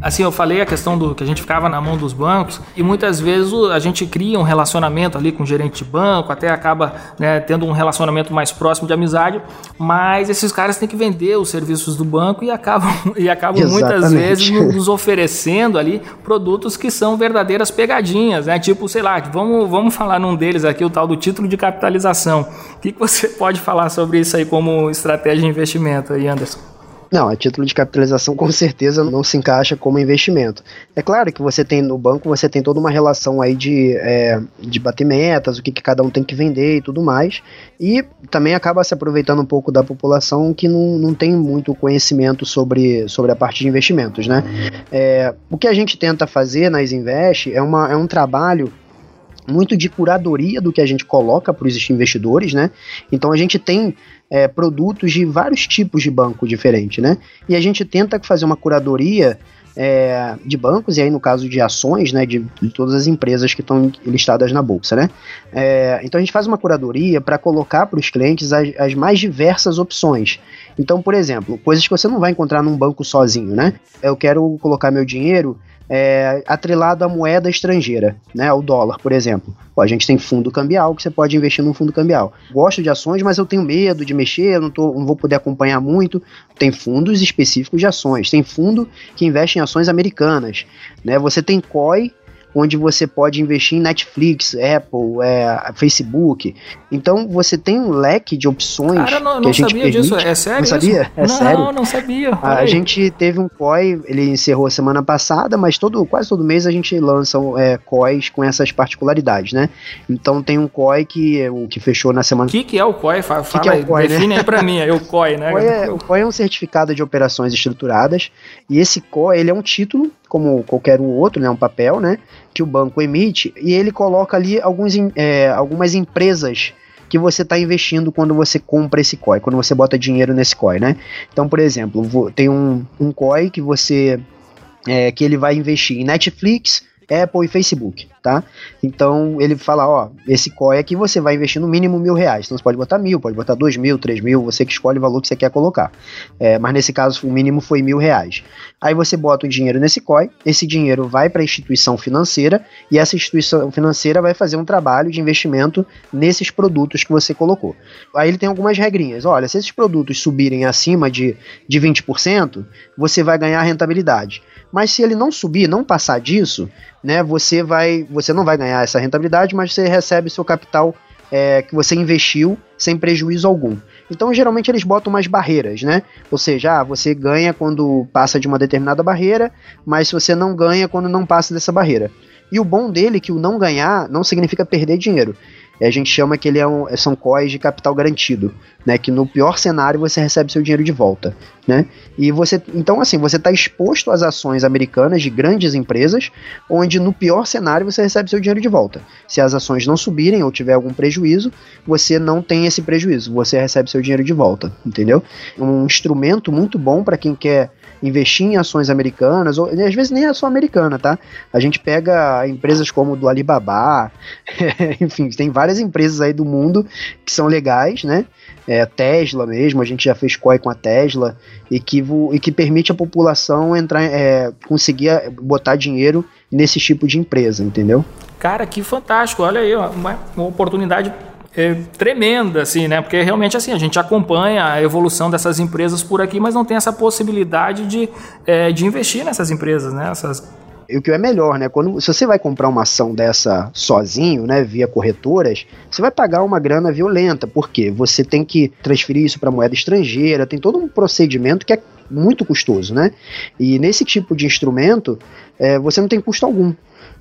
Assim, eu falei a questão do que a gente ficava na mão dos bancos e muitas vezes a gente cria um relacionamento ali com o gerente de banco, até acaba né, tendo um relacionamento mais próximo de amizade, mas esses caras têm que vender os serviços do banco e acabam, e acabam muitas vezes nos oferecendo ali produtos que são verdadeiras pegadinhas, né? Tipo, sei lá, vamos, vamos falar num deles aqui, o tal do título de capitalização. O que, que você pode falar sobre isso aí como estratégia de investimento aí, Anderson? Não, a título de capitalização com certeza não se encaixa como investimento. É claro que você tem no banco, você tem toda uma relação aí de, é, de bater metas, o que, que cada um tem que vender e tudo mais. E também acaba se aproveitando um pouco da população que não, não tem muito conhecimento sobre, sobre a parte de investimentos, né? É, o que a gente tenta fazer na Isinvest é, uma, é um trabalho muito de curadoria do que a gente coloca para os investidores, né? Então a gente tem é, produtos de vários tipos de banco diferente, né? E a gente tenta fazer uma curadoria é, de bancos, e aí no caso de ações, né, de, de todas as empresas que estão listadas na bolsa, né? É, então a gente faz uma curadoria para colocar para os clientes as, as, mais diversas opções. Então, por exemplo, coisas que você não vai encontrar num banco sozinho, né? Eu quero colocar meu dinheiro é, atrelado à moeda estrangeira, né, o dólar, por exemplo. Pô, a gente tem fundo cambial que você pode investir num fundo cambial. Gosto de ações, mas eu tenho medo de mexer, eu não, tô, não vou poder acompanhar muito. Tem fundos específicos de ações, tem fundo que investe em ações americanas, né? Você tem COI onde você pode investir em Netflix, Apple, é, Facebook. Então você tem um leque de opções. Cara, não, não sabia permite. disso, é sério? Não sabia? Isso? É não, sério. Não, não sabia. A, a, gente teve um COI, ele encerrou semana passada, mas todo, quase todo mês a gente lança é, COIs com essas particularidades, né? Então tem um COI que, o que fechou na semana. O que, que é o COI? Fala, que que é o COI, define né? aí pra mim, é o COI, né? O COI, é, o COI é um certificado de operações estruturadas e esse COI ele é um título como qualquer outro, né, um papel, né, que o banco emite e ele coloca ali alguns, é, algumas empresas que você está investindo quando você compra esse COI, quando você bota dinheiro nesse COI, né? Então, por exemplo, tem um, um COI que você é, que ele vai investir em Netflix, Apple e Facebook, tá? Então ele fala, ó, esse COI aqui você vai investir no mínimo mil reais. Então você pode botar mil, pode botar dois mil, três mil, você que escolhe o valor que você quer colocar. É, mas nesse caso o mínimo foi mil reais. Aí você bota o dinheiro nesse COI, esse dinheiro vai para a instituição financeira e essa instituição financeira vai fazer um trabalho de investimento nesses produtos que você colocou. Aí ele tem algumas regrinhas. Olha, se esses produtos subirem acima de, de 20%, você vai ganhar rentabilidade. Mas se ele não subir, não passar disso, né, você vai, você não vai ganhar essa rentabilidade, mas você recebe seu capital é, que você investiu sem prejuízo algum. Então, geralmente eles botam umas barreiras, né? Ou seja, ah, você ganha quando passa de uma determinada barreira, mas você não ganha quando não passa dessa barreira. E o bom dele é que o não ganhar não significa perder dinheiro. É, a gente chama que ele é um, são COIs de capital garantido, né? Que no pior cenário você recebe seu dinheiro de volta, né? E você, então assim, você está exposto às ações americanas de grandes empresas, onde no pior cenário você recebe seu dinheiro de volta. Se as ações não subirem ou tiver algum prejuízo, você não tem esse prejuízo, você recebe seu dinheiro de volta, entendeu? Um instrumento muito bom para quem quer investir em ações americanas, ou às vezes nem é só americana, tá? A gente pega empresas como do Alibaba, enfim, tem várias empresas aí do mundo que são legais, né? É, Tesla mesmo, a gente já fez COI com a Tesla, e que, e que permite a população entrar, é, conseguir botar dinheiro nesse tipo de empresa, entendeu? Cara, que fantástico, olha aí, uma, uma oportunidade é, tremenda, assim, né? Porque realmente assim, a gente acompanha a evolução dessas empresas por aqui, mas não tem essa possibilidade de, é, de investir nessas empresas, né? Essas e o que é melhor, né? Quando se você vai comprar uma ação dessa sozinho, né, via corretoras, você vai pagar uma grana violenta, porque você tem que transferir isso para moeda estrangeira, tem todo um procedimento que é muito custoso, né? E nesse tipo de instrumento, é, você não tem custo algum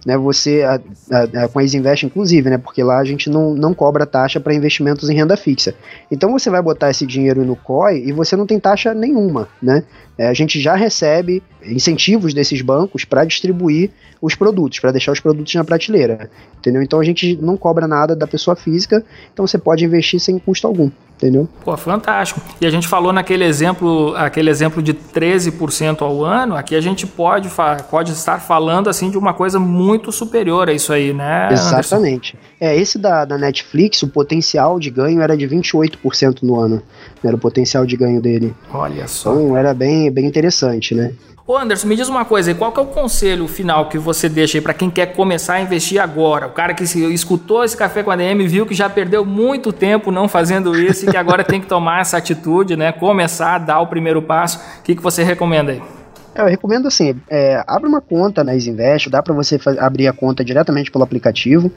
né, você a, a, a, com a Isinvest inclusive, né, porque lá a gente não, não cobra taxa para investimentos em renda fixa. Então você vai botar esse dinheiro no COI e você não tem taxa nenhuma, né? É, a gente já recebe incentivos desses bancos para distribuir os produtos, para deixar os produtos na prateleira, entendeu? Então a gente não cobra nada da pessoa física, então você pode investir sem custo algum entendeu? Pô, fantástico. E a gente falou naquele exemplo, aquele exemplo de 13% ao ano, aqui a gente pode, pode estar falando assim de uma coisa muito superior a isso aí, né? Exatamente. Anderson? É, esse da, da Netflix, o potencial de ganho era de 28% no ano. Era o potencial de ganho dele. Olha só. Então era bem, bem interessante, né? Ô Anderson, me diz uma coisa, qual que é o conselho final que você deixa aí para quem quer começar a investir agora? O cara que escutou esse café com a DM viu que já perdeu muito tempo não fazendo isso e que agora tem que tomar essa atitude, né? Começar a dar o primeiro passo. O que, que você recomenda aí? É, eu recomendo assim, é, abre uma conta na Isinvest, dá para você abrir a conta diretamente pelo aplicativo.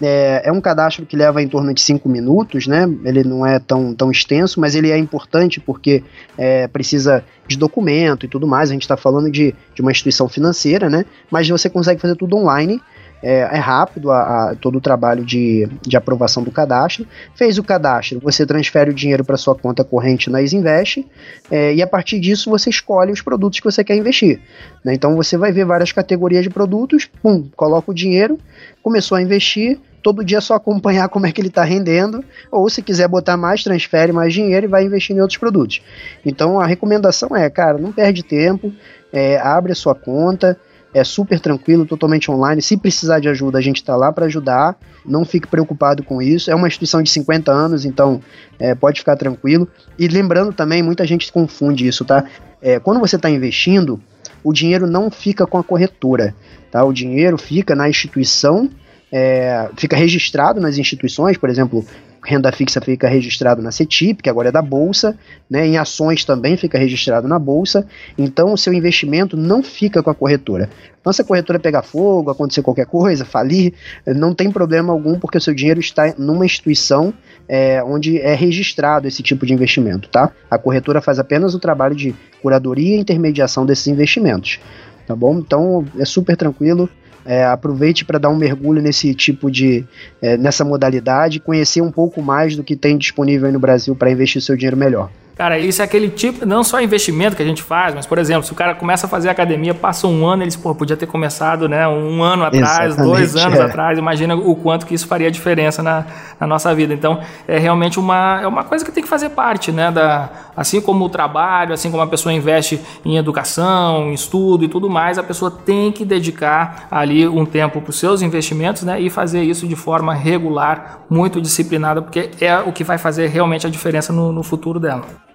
É, é, um cadastro que leva em torno de 5 minutos, né? Ele não é tão, tão extenso, mas ele é importante porque é, precisa de documento e tudo mais. A gente está falando de, de uma instituição financeira, né? Mas você consegue fazer tudo online é, é rápido a, a, todo o trabalho de, de aprovação do cadastro. Fez o cadastro, você transfere o dinheiro para sua conta corrente na Isinvest é, e a partir disso você escolhe os produtos que você quer investir. Né? Então você vai ver várias categorias de produtos, pum, coloca o dinheiro, começou a investir, todo dia só acompanhar como é que ele está rendendo, ou se quiser botar mais, transfere mais dinheiro e vai investir em outros produtos. Então a recomendação é, cara, não perde tempo, é, abre a sua conta, é super tranquilo, totalmente online. Se precisar de ajuda, a gente está lá para ajudar. Não fique preocupado com isso. É uma instituição de 50 anos, então é, pode ficar tranquilo. E lembrando também, muita gente confunde isso, tá? É, quando você está investindo, o dinheiro não fica com a corretora, tá? O dinheiro fica na instituição é, fica registrado nas instituições, por exemplo, renda fixa fica registrado na CETIP, que agora é da Bolsa, né, em ações também fica registrado na Bolsa, então o seu investimento não fica com a corretora. Então se a corretora pegar fogo, acontecer qualquer coisa, falir, não tem problema algum, porque o seu dinheiro está numa instituição é, onde é registrado esse tipo de investimento, tá? A corretora faz apenas o trabalho de curadoria e intermediação desses investimentos, tá bom? Então é super tranquilo, é, aproveite para dar um mergulho nesse tipo de. É, nessa modalidade, conhecer um pouco mais do que tem disponível aí no Brasil para investir seu dinheiro melhor. Cara, isso é aquele tipo, não só investimento que a gente faz, mas, por exemplo, se o cara começa a fazer academia, passa um ano, ele diz, pô, podia ter começado, né, um ano atrás, Exatamente, dois anos é. atrás, imagina o quanto que isso faria diferença na, na, nossa vida. Então, é realmente uma, é uma coisa que tem que fazer parte, né, da, assim como o trabalho, assim como a pessoa investe em educação, em estudo e tudo mais, a pessoa tem que dedicar ali um tempo para os seus investimentos, né, e fazer isso de forma regular, muito disciplinada, porque é o que vai fazer realmente a diferença no, no futuro dela.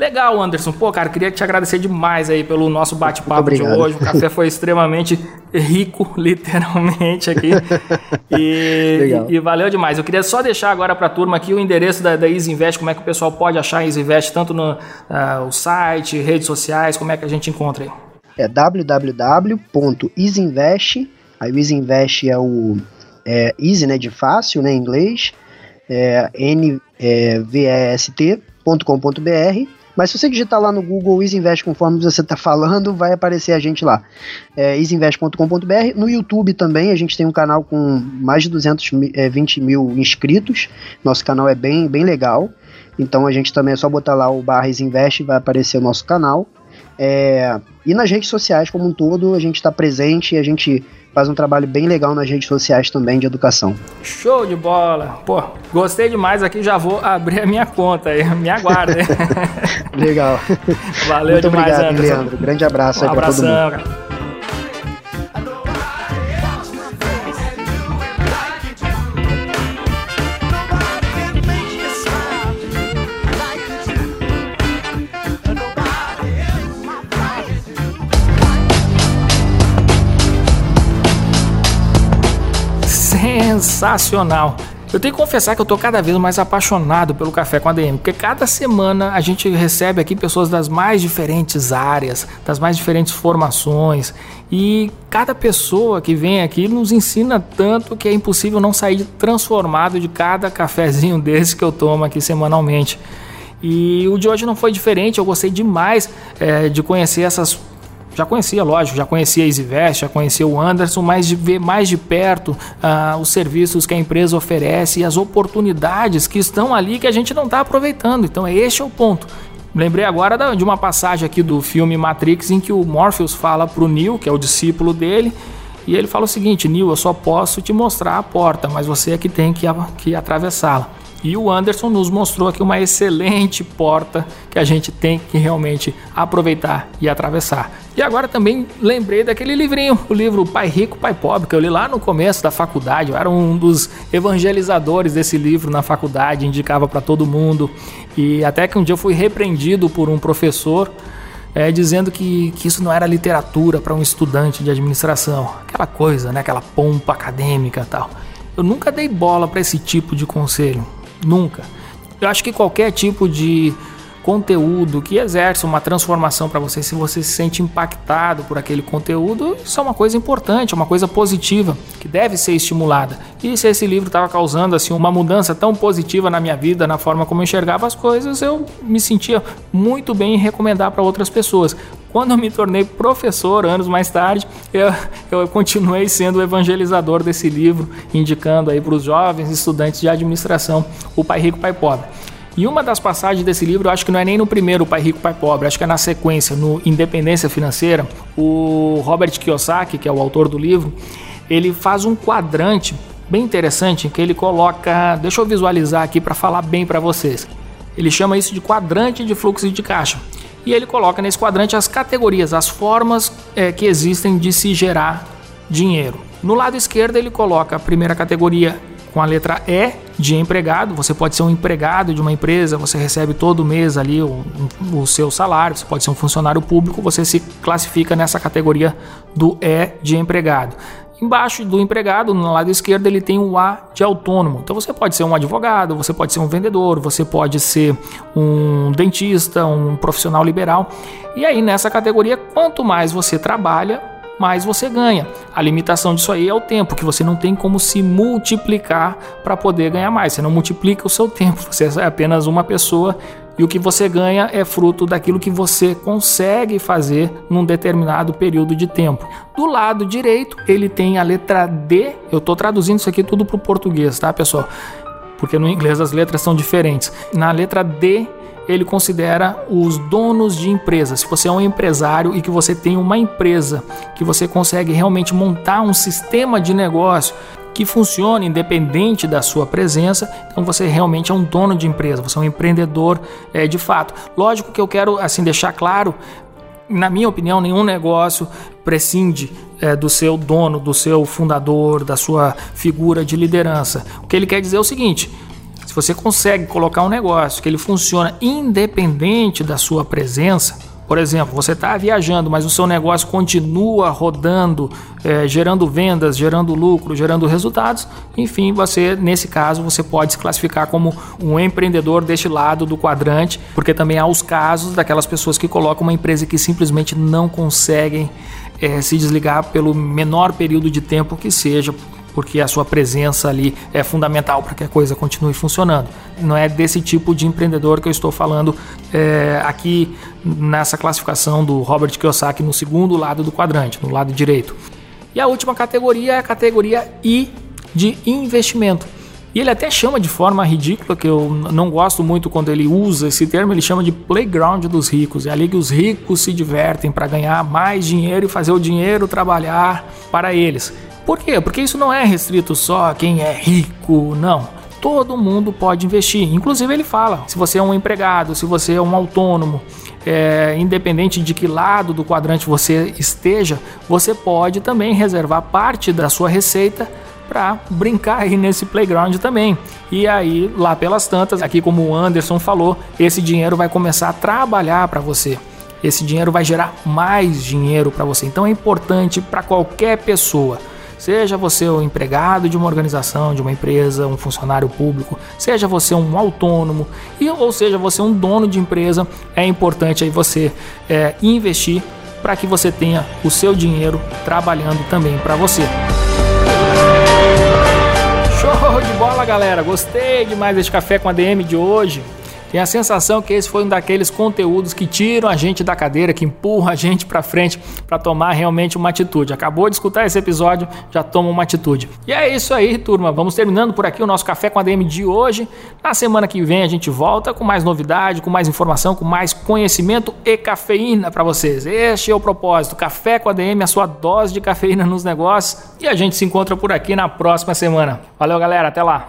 Legal, Anderson. Pô, cara, queria te agradecer demais aí pelo nosso bate-papo de hoje. O café foi extremamente rico, literalmente, aqui. E, e, valeu demais. Eu queria só deixar agora para a turma aqui o endereço da, da Easy Invest, como é que o pessoal pode achar a Easy Invest, tanto no uh, site, redes sociais, como é que a gente encontra aí? É www.easyinvest, aí o Easy Invest é o é, easy, né, de fácil, né, em inglês, é nvest.com.br. Mas se você digitar lá no Google Isinvest conforme você está falando, vai aparecer a gente lá. É, isinvest.com.br. No YouTube também, a gente tem um canal com mais de 220 é, mil inscritos. Nosso canal é bem, bem legal. Então a gente também é só botar lá o barra Isinvest e vai aparecer o nosso canal. É, e nas redes sociais como um todo, a gente está presente e a gente faz um trabalho bem legal nas redes sociais também de educação. Show de bola! Pô, gostei demais aqui, já vou abrir a minha conta aí, me aguarda. legal. Valeu Muito demais, obrigado, Anderson. Leandro. Grande abraço Um aí todo abração, mundo. cara. Sensacional! Eu tenho que confessar que eu tô cada vez mais apaixonado pelo Café com a DM, porque cada semana a gente recebe aqui pessoas das mais diferentes áreas, das mais diferentes formações, e cada pessoa que vem aqui nos ensina tanto que é impossível não sair transformado de cada cafezinho desse que eu tomo aqui semanalmente. E o de hoje não foi diferente, eu gostei demais é, de conhecer essas já conhecia, lógico, já conhecia a EasyVest, já conhecia o Anderson, mas de ver mais de perto ah, os serviços que a empresa oferece e as oportunidades que estão ali que a gente não está aproveitando. Então, este é o ponto. Lembrei agora de uma passagem aqui do filme Matrix em que o Morpheus fala para o Neo, que é o discípulo dele, e ele fala o seguinte: Neo, eu só posso te mostrar a porta, mas você é que tem que, que atravessá-la. E o Anderson nos mostrou aqui uma excelente porta que a gente tem que realmente aproveitar e atravessar. E agora também lembrei daquele livrinho, o livro Pai Rico, Pai Pobre, que eu li lá no começo da faculdade. Eu era um dos evangelizadores desse livro na faculdade, indicava para todo mundo. E até que um dia eu fui repreendido por um professor é, dizendo que, que isso não era literatura para um estudante de administração. Aquela coisa, né? aquela pompa acadêmica tal. Eu nunca dei bola para esse tipo de conselho. Nunca. Eu acho que qualquer tipo de conteúdo que exerce uma transformação para você, se você se sente impactado por aquele conteúdo, isso é uma coisa importante, é uma coisa positiva que deve ser estimulada. E se esse livro estava causando assim uma mudança tão positiva na minha vida, na forma como eu enxergava as coisas, eu me sentia muito bem em recomendar para outras pessoas. Quando eu me tornei professor, anos mais tarde, eu, eu continuei sendo o evangelizador desse livro, indicando aí para os jovens estudantes de administração o Pai Rico, Pai Pobre. E uma das passagens desse livro, acho que não é nem no primeiro Pai Rico, Pai Pobre, acho que é na sequência, no Independência Financeira, o Robert Kiyosaki, que é o autor do livro, ele faz um quadrante bem interessante em que ele coloca, deixa eu visualizar aqui para falar bem para vocês. Ele chama isso de quadrante de fluxo de caixa. E ele coloca nesse quadrante as categorias, as formas é, que existem de se gerar dinheiro. No lado esquerdo, ele coloca a primeira categoria com a letra E de empregado. Você pode ser um empregado de uma empresa, você recebe todo mês ali o, o, seu salário, você pode ser um funcionário público, você se classifica nessa categoria do E de empregado. Embaixo do empregado, no lado esquerdo, ele tem o A de autônomo. Então você pode ser um advogado, você pode ser um vendedor, você pode ser um dentista, um profissional liberal. E aí nessa categoria, quanto mais você trabalha, mais você ganha. A limitação disso aí é o tempo, que você não tem como se multiplicar para poder ganhar mais. Você não multiplica o seu tempo, você é apenas uma pessoa e o que você ganha é fruto daquilo que você consegue fazer num determinado período de tempo. Do lado direito, ele tem a letra D. Eu estou traduzindo isso aqui tudo para o português, tá, pessoal? Porque no inglês as letras são diferentes. Na letra D, ele considera os donos de empresas. Se você é um empresário e que você tem uma empresa que você consegue realmente montar um sistema de negócio que funcione independente da sua presença, então você realmente é um dono de empresa, você é um empreendedor é, de fato. Lógico que eu quero assim deixar claro na minha opinião, nenhum negócio prescinde é, do seu dono, do seu fundador, da sua figura de liderança. O que ele quer dizer é o seguinte: se você consegue colocar um negócio que ele funciona independente da sua presença, por exemplo, você está viajando, mas o seu negócio continua rodando, é, gerando vendas, gerando lucro, gerando resultados. Enfim, você, nesse caso, você pode se classificar como um empreendedor deste lado do quadrante, porque também há os casos daquelas pessoas que colocam uma empresa que simplesmente não conseguem é, se desligar pelo menor período de tempo que seja porque a sua presença ali é fundamental para que a coisa continue funcionando. Não é desse tipo de empreendedor que eu estou falando é, aqui nessa classificação do Robert Kiyosaki no segundo lado do quadrante, no lado direito. E a última categoria é a categoria I de investimento. E ele até chama de forma ridícula, que eu não gosto muito quando ele usa esse termo, ele chama de playground dos ricos. É ali que os ricos se divertem para ganhar mais dinheiro e fazer o dinheiro trabalhar para eles. Por quê? Porque isso não é restrito só a quem é rico, não. Todo mundo pode investir. Inclusive ele fala, se você é um empregado, se você é um autônomo, é, independente de que lado do quadrante você esteja, você pode também reservar parte da sua receita para brincar aí nesse playground também. E aí, lá pelas tantas, aqui como o Anderson falou, esse dinheiro vai começar a trabalhar para você. Esse dinheiro vai gerar mais dinheiro para você. Então é importante para qualquer pessoa Seja você o empregado de uma organização, de uma empresa, um funcionário público, seja você um autônomo, e, ou seja você um dono de empresa, é importante aí você é, investir para que você tenha o seu dinheiro trabalhando também para você. Show de bola, galera! Gostei demais deste café com a DM de hoje. Tenho a sensação que esse foi um daqueles conteúdos que tiram a gente da cadeira, que empurram a gente para frente para tomar realmente uma atitude. Acabou de escutar esse episódio, já toma uma atitude. E é isso aí, turma. Vamos terminando por aqui o nosso café com a DM de hoje. Na semana que vem a gente volta com mais novidade, com mais informação, com mais conhecimento e cafeína para vocês. Este é o propósito. Café com a DM, a sua dose de cafeína nos negócios. E a gente se encontra por aqui na próxima semana. Valeu, galera. Até lá.